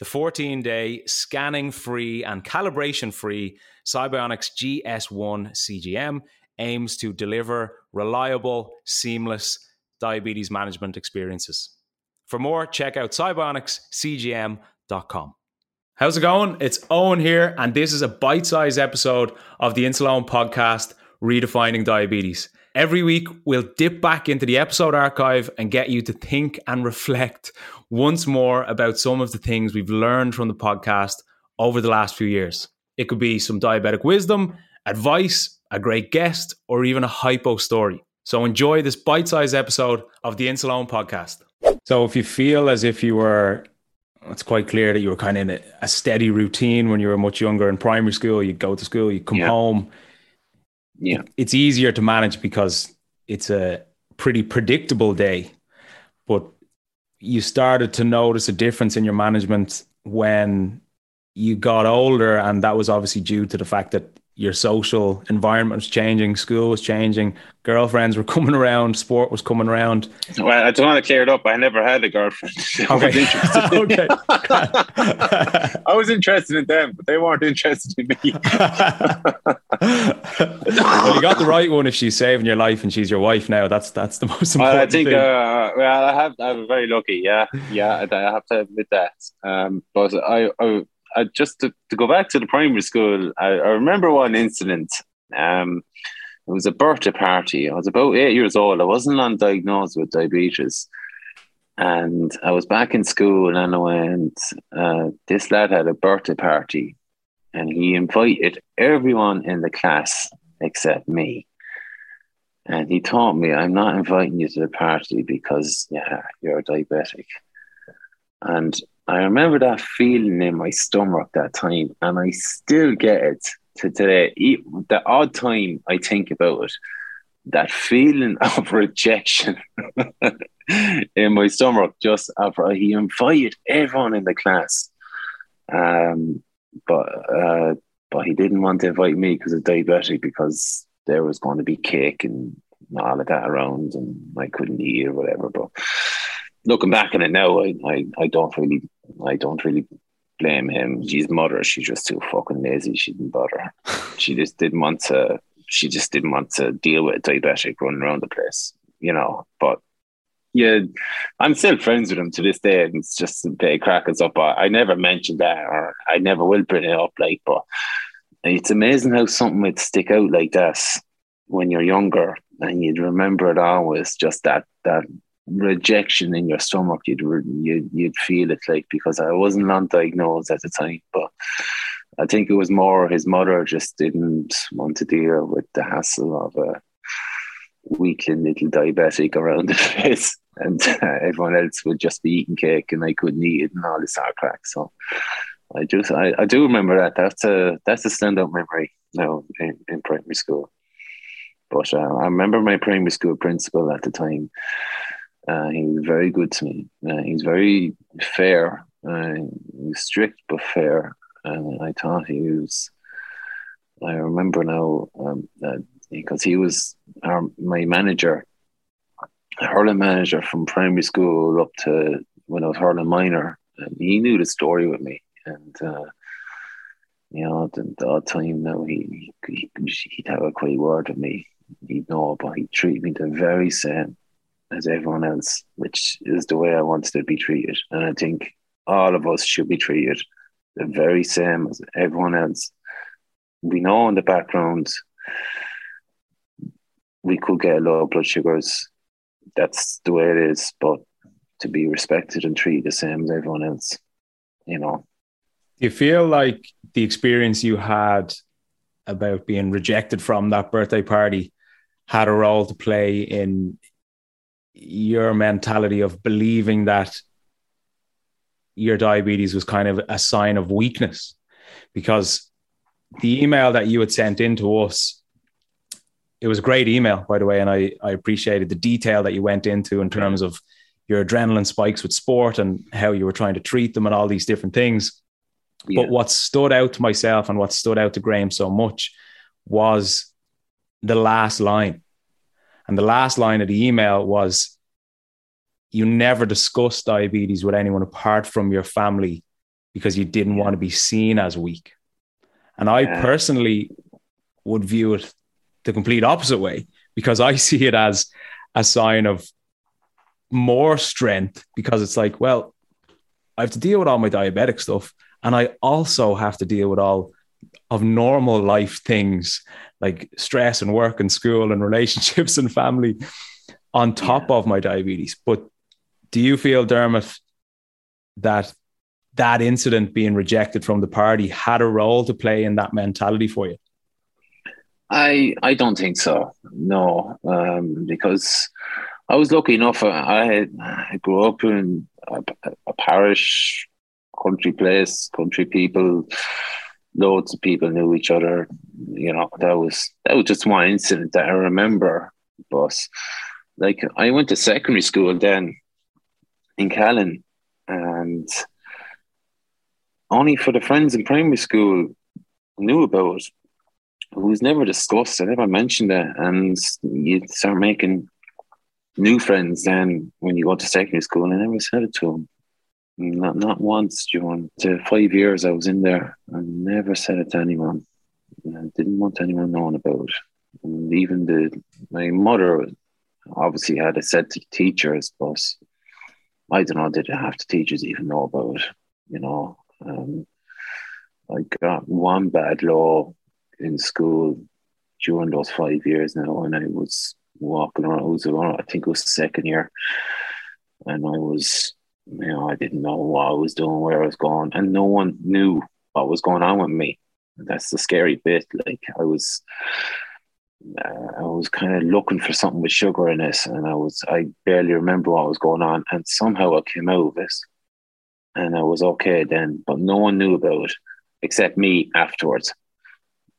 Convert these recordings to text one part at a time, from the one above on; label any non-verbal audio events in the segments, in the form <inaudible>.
The 14 day scanning free and calibration free SiBionics GS1 CGM aims to deliver reliable, seamless diabetes management experiences. For more, check out cybionicscgm.com. How's it going? It's Owen here, and this is a bite sized episode of the Insuleoin podcast, Redefining Diabetes. Every week, we'll dip back into the episode archive and get you to think and reflect once more about some of the things we've learned from the podcast over the last few years. It could be some diabetic wisdom, advice, a great guest, or even a hypo story. So enjoy this bite sized episode of the Insuleoin podcast. So, if you feel as if you were it's quite clear that you were kind of in a, steady routine when you were much younger in primary school. You go to school, you come yeah. home. Yeah. It's easier to manage because it's a pretty predictable day. But you started to notice a difference in your management when you got older. And that was obviously due to the fact that your social environment was changing, school was changing, girlfriends were <laughs> coming around, sport was coming around. Well, I don't want to clear it up. I never had a girlfriend. <laughs> Okay. <laughs> okay. I was interested in them, but they weren't interested in me. well, you got the right one if she's saving your life and she's your wife now. That's that's the most important. Well, I think. thing. Uh, well, I have. I'm very lucky. Yeah, yeah. I have to admit that. Um, but I, I I just to, to, go back to the primary school, I, I remember one incident. Um, it was a birthday party. I was about eight years old. I wasn't undiagnosed with diabetes. And I was back in school and I went, uh, this lad had a birthday party and he invited everyone in the class except me. And he told me, I'm not inviting you to the party because yeah, you're a diabetic. And I remember that feeling in my stomach that time, and I still get it to today. The odd time I think about it, that feeling <laughs> of rejection <laughs> in my stomach just after he invited everyone in the class. Um, but uh, but he didn't want to invite me because of diabetic because there was going to be cake and all of that around and I couldn't eat or whatever. But looking back on it now, I, I, I don't really I don't really blame him. His mother, she's just too fucking lazy. She didn't bother. <laughs> she just didn't want to. She just didn't want to deal with a diabetic running around the place, you know. But yeah, I'm still friends with him to this day, and it's just a they crack us up. I, I never mentioned that, or I never will bring it up. Like, but it's amazing how something would stick out like that when you're younger, and you'd remember it always. Just that that rejection in your stomach. You'd you'd you'd feel it like because I wasn't diagnosed at the time, but I think it was more his mother just didn't want to deal with the hassle of a weakling little diabetic around the <laughs> place, and uh, <laughs> everyone else would just be eating cake, and I couldn't eat it, and all this hard crack. So. I just I, I do remember that. That's a that's a standout memory now in, in primary school. But uh, I remember my primary school principal at the time uh, he was very good to me. Uh, he was very fair. Uh, he was strict but fair, and I thought he was. I remember now um, because he was our, my manager, hurling manager from primary school up to when I was hurling minor, and he knew the story with me, and uh, you know, the, the odd time now he, he he'd have a quick word with me. He'd know, but he'd treat me the very same as everyone else, which is the way I wanted to be treated. And I think all of us should be treated the very same as everyone else. We know in the background we could get low blood sugars. That's the way it is, but to be respected and treated the same as everyone else, you know. Do you feel like the experience you had about being rejected from that birthday party had a role to play in your mentality of believing that your diabetes was kind of a sign of weakness. Because the email that you had sent in to us it was a great email by the way and I, I appreciated the detail that you went into in terms of your adrenaline spikes with sport and how you were trying to treat them and all these different things. Yeah. but what stood out to myself and what stood out to graham so much was the last line and the last line of the email was you never discuss diabetes with anyone apart from your family because you didn't want to be seen as weak. And I personally would view it the complete opposite way because I <laughs> see it as a sign of more strength because it's like, well, I have to deal with all my diabetic stuff and I also have to deal with all of normal life things like stress and work and school and <laughs> relationships and family on top yeah. of my diabetes. But do you feel, Dermot, that that incident being rejected from the party had a role to play in that mentality for you? I I don't think so. No, um, because I was lucky enough. I I grew up in a, a, parish, country place, country people. Loads of people knew each other. You know that was that was just one incident that I remember. But like I went to secondary school then, in Callan, and only for the friends in primary school knew about it. It was never discussed. I never mentioned it, and you start making new friends then when you go to secondary school. And I never said it to them. Not not once the five years I was in there. I never said it to anyone. I didn't want anyone knowing about it. And even the my mother obviously had it said to teachers, but I don't know, did half the teachers even know about it? You know, um, I got one bad law in school during those five years now, and I was walking around. It was around, I think it was second year, and I was, you know, I didn't know what I was doing, where I was going, and no one knew what was going on with me. That's the scary bit. Like I was, uh, I was kind of looking for something with sugar in it, and I was I barely remember what was going on, and somehow I came out of it, and I was okay then, but no one knew about it except me afterwards.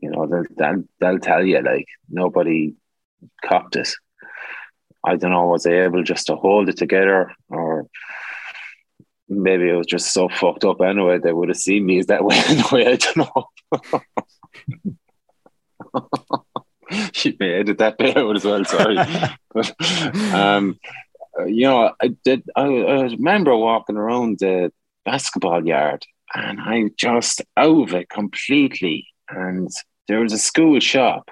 You know, they'll they'll, they'll tell you like nobody copped it. I don't know, was I able just to hold it together, or maybe it was just so fucked up anyway they would have seen me <laughs> that way anyway. I don't know. <laughs> she may edit that bit out as well. Sorry, but <laughs> um, you know, I did. I, I remember walking around the basketball yard, and I just over completely. And there was a school shop,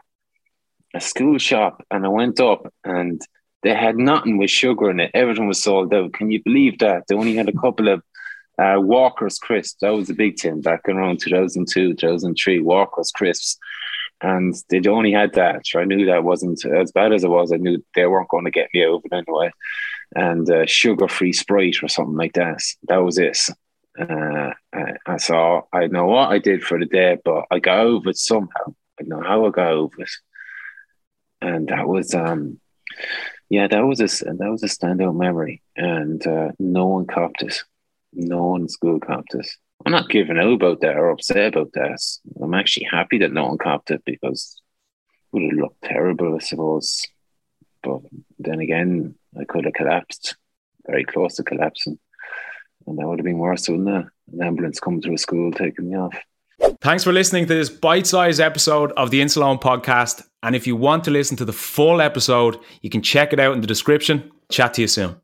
a school shop, and I went up and they had nothing with sugar in it. Everything was sold out. Can you believe that? They only had a couple of uh, Walker's crisps. That was a big thing back around 2002, 2003. Walker's crisps and they only had that. So I knew that wasn't as bad as it was. I knew they weren't going to get me over anyway. And uh, sugar free Sprite or something like that. That was it. Uh, uh, so I know what I did for the day, but I got over it somehow. I know how I got over it. And that was, um, yeah, that was a that was a standout memory, and uh, no one copped it. No one in school copped it. I'm not giving out about that or upset about that. I'm actually happy that no one copped it because it would have looked terrible, I suppose. But then again, I could have collapsed, very close to collapsing. And that would have been worse, wouldn't it? An ambulance coming through a school taking me off. Thanks for listening to this bite sized episode of the Insuleoin podcast. And if you want to listen to the full episode, you can check it out in the description. Chat to you soon.